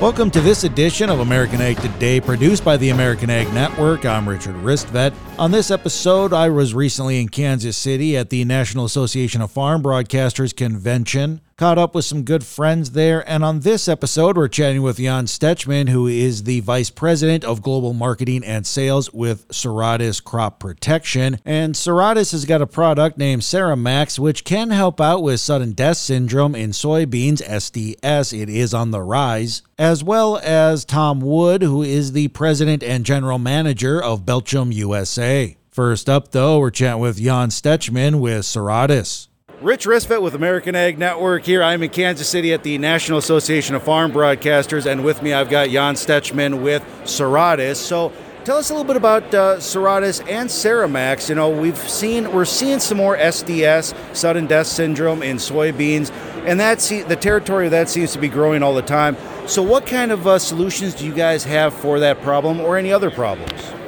Welcome to this edition of American Ag Today, produced by the American Ag Network. I'm Richard Ristvet. On this episode, I was recently in Kansas City at the National Association of Farm Broadcasters Convention caught up with some good friends there. And on this episode, we're chatting with Jan Stechman, who is the Vice President of Global Marketing and Sales with Ceradis Crop Protection. And Ceradis has got a product named Ceramax, which can help out with sudden death syndrome in soybeans, SDS. It is on the rise. As well as Tom Wood, who is the President and General Manager of Belchim USA. First up, though, we're chatting with Jan Stetchman with Ceradis. Rich Ristvet with American Ag Network here. I'm in Kansas City at the National Association of Farm Broadcasters, and with me I've got Jan Stetchman with Ceradis. So tell us a little bit about uh, Ceradis and Ceramax. You know, we've seen we're seeing some more SDS, sudden death syndrome, in soybeans, and that's the territory of that seems to be growing all the time. So, what kind of uh, solutions do you guys have for that problem, or any other problems?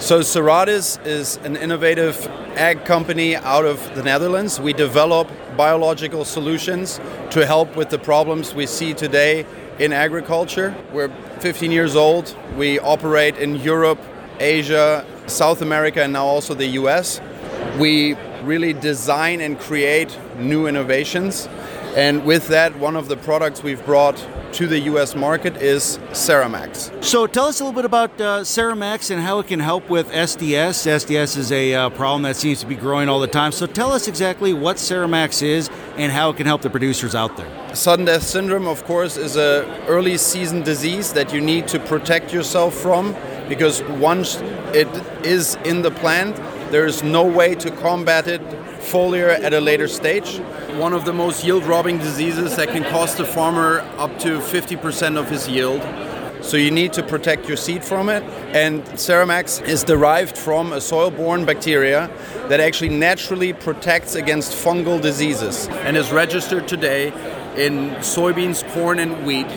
So Ceradis is an innovative ag company out of the Netherlands. We develop biological solutions to help with the problems we see today in agriculture. We're 15 years old. We operate in Europe, Asia, South America, and now also the US. We really design and create new innovations. And with that, one of the products we've brought to the US market is Ceramax. So tell us a little bit about uh, Ceramax and how it can help with SDS. SDS is a uh, problem that seems to be growing all the time. So tell us exactly what Ceramax is and how it can help the producers out there. Sudden death syndrome, of course, is a early season disease that you need to protect yourself from because once it is in the plant, there is no way to combat it foliar at a later stage. One of the most yield robbing diseases that can cost the farmer up to 50% of his yield. So you need to protect your seed from it. And Ceramax is derived from a soil-borne bacteria that actually naturally protects against fungal diseases and is registered today in soybeans, corn, and wheat.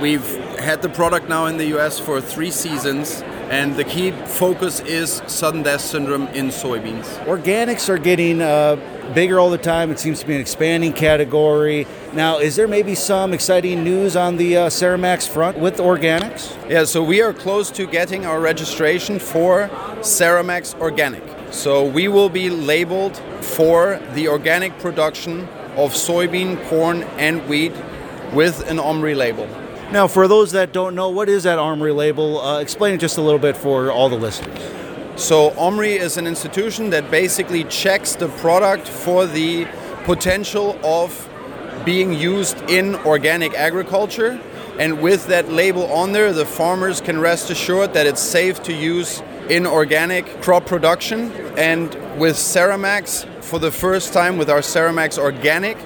We've had the product now in the US for three seasons and the key focus is sudden death syndrome in soybeans. Organics are getting uh, bigger all the time. It seems to be an expanding category. Now, is there maybe some exciting news on the uh, Ceramax front with organics? Yeah, so we are close to getting our registration for Ceramax Organic. So we will be labeled for the organic production of soybean, corn, and wheat with an OMRI label. Now, for those that don't know, what is that OMRI label? Uh, explain it just a little bit for all the listeners. So, OMRI is an institution that basically checks the product for the potential of being used in organic agriculture. And with that label on there, the farmers can rest assured that it's safe to use in organic crop production. And with Ceramax, for the first time with our Ceramax Organic,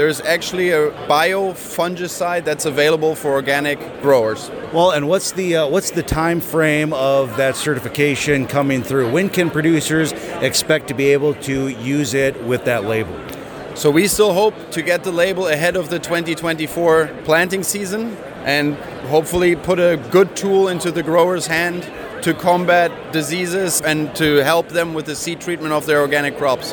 there's actually a biofungicide that's available for organic growers. Well, and what's the uh, what's the time frame of that certification coming through? When can producers expect to be able to use it with that label? So we still hope to get the label ahead of the 2024 planting season and hopefully put a good tool into the grower's hand to combat diseases and to help them with the seed treatment of their organic crops.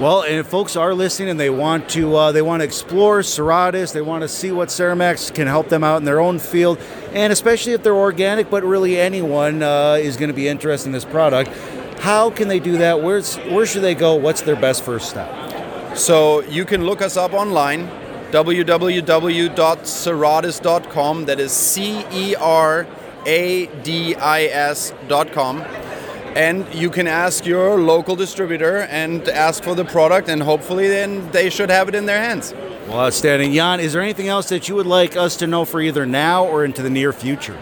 Well, and if folks are listening and they want to uh, they want to explore Ceradis, they want to see what Ceramax can help them out in their own field, and especially if they're organic, but really anyone uh, is going to be interested in this product. How can they do that? Where's where should they go? What's their best first step? So you can look us up online, www.ceradis.com. That is C E R A D I S.com and you can ask your local distributor and ask for the product and hopefully then they should have it in their hands. Well outstanding. Jan is there anything else that you would like us to know for either now or into the near future?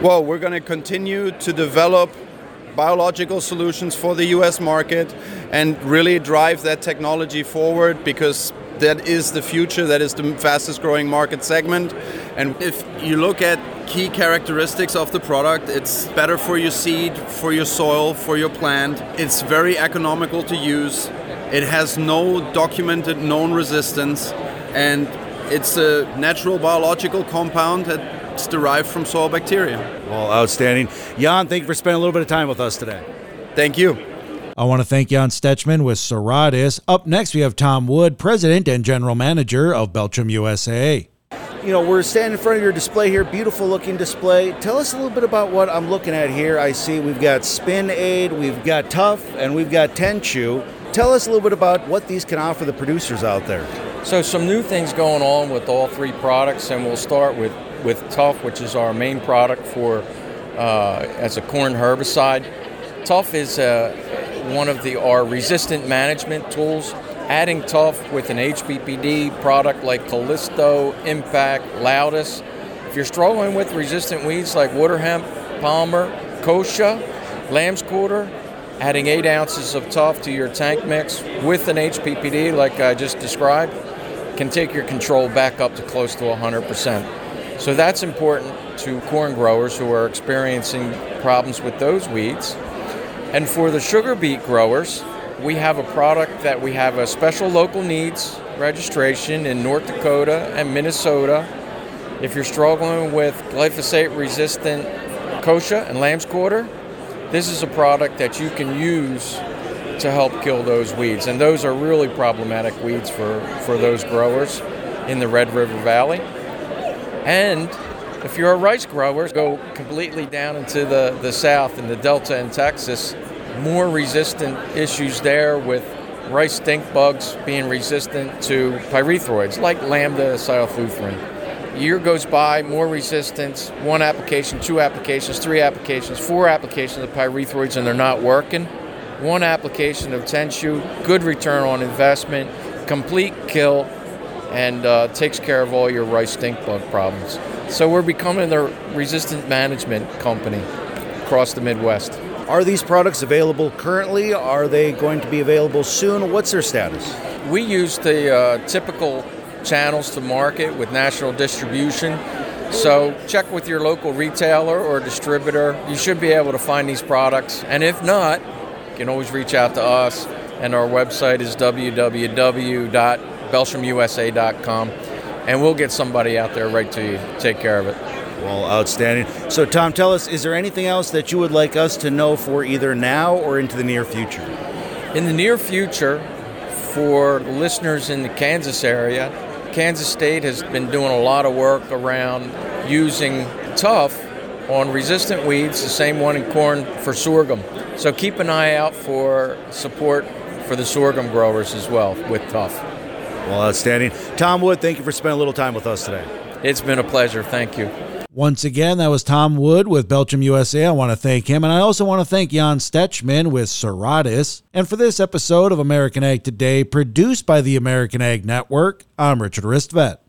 Well we're going to continue to develop biological solutions for the us market and really drive that technology forward because that is the future that is the fastest growing market segment and if you look at key characteristics of the product. It's better for your seed, for your soil, for your plant. It's very economical to use. It has no documented known resistance, and it's a natural biological compound that's derived from soil bacteria. Well, outstanding. Jan, thank you for spending a little bit of time with us today. Thank you. I want to thank Jan Stechman with Ceradis. Up next, we have Tom Wood, President and General Manager of Belchim USA. You know, we're standing in front of your display here, beautiful looking display. Tell us a little bit about what I'm looking at here. I see we've got Spin Aid, we've got Tough, and we've got Tenchu. Tell us a little bit about what these can offer the producers out there. So some new things going on with all three products, and we'll start with, with Tough, which is our main product for uh, as a corn herbicide. Tough is uh, one of the our resistant management tools adding Tough with an HPPD product like Callisto, Impact, Laudis. If you're struggling with resistant weeds like water hemp, palmer, kochia, lamb's quarter, adding eight ounces of Tough to your tank mix with an HPPD like I just described can take your control back up to close to 100%. So that's important to corn growers who are experiencing problems with those weeds. And for the sugar beet growers, we have a product that we have a special local needs registration in North Dakota and Minnesota. If you're struggling with glyphosate resistant kochia and lamb's quarter, this is a product that you can use to help kill those weeds. And those are really problematic weeds for, for those growers in the Red River Valley. And if you're a rice grower, go completely down into the, the south in the Delta in Texas, more resistant issues there with rice stink bugs being resistant to pyrethroids like lambda cyhalothrin. Year goes by, more resistance, one application, two applications, three applications, four applications of pyrethroids, and they're not working. One application of Tenchu, good return on investment, complete kill, and uh, takes care of all your rice stink bug problems. So we're becoming a resistant management company across the Midwest. Are these products available currently? Are they going to be available soon? What's their status? We use the uh, typical channels to market with national distribution. So check with your local retailer or distributor. You should be able to find these products. And if not, you can always reach out to us. And our website is www.belchimusa.com. And we'll get somebody out there right to you. Take care of it. Well, outstanding. So, Tom, tell us, is there anything else that you would like us to know for either now or into the near future? In the near future, for listeners in the Kansas area, Kansas State has been doing a lot of work around using Tough on resistant weeds, the same one in corn for sorghum. So keep an eye out for support for the sorghum growers as well with Tough. Well, outstanding. Tom Wood, thank you for spending a little time with us today. It's been a pleasure. Thank you. Once again, that was Tom Wood with Belchim USA. I want to thank him. And I also want to thank Jan Stetchman with Ceradis. And for this episode of American Ag Today, produced by the American Ag Network, I'm Richard Ristvet.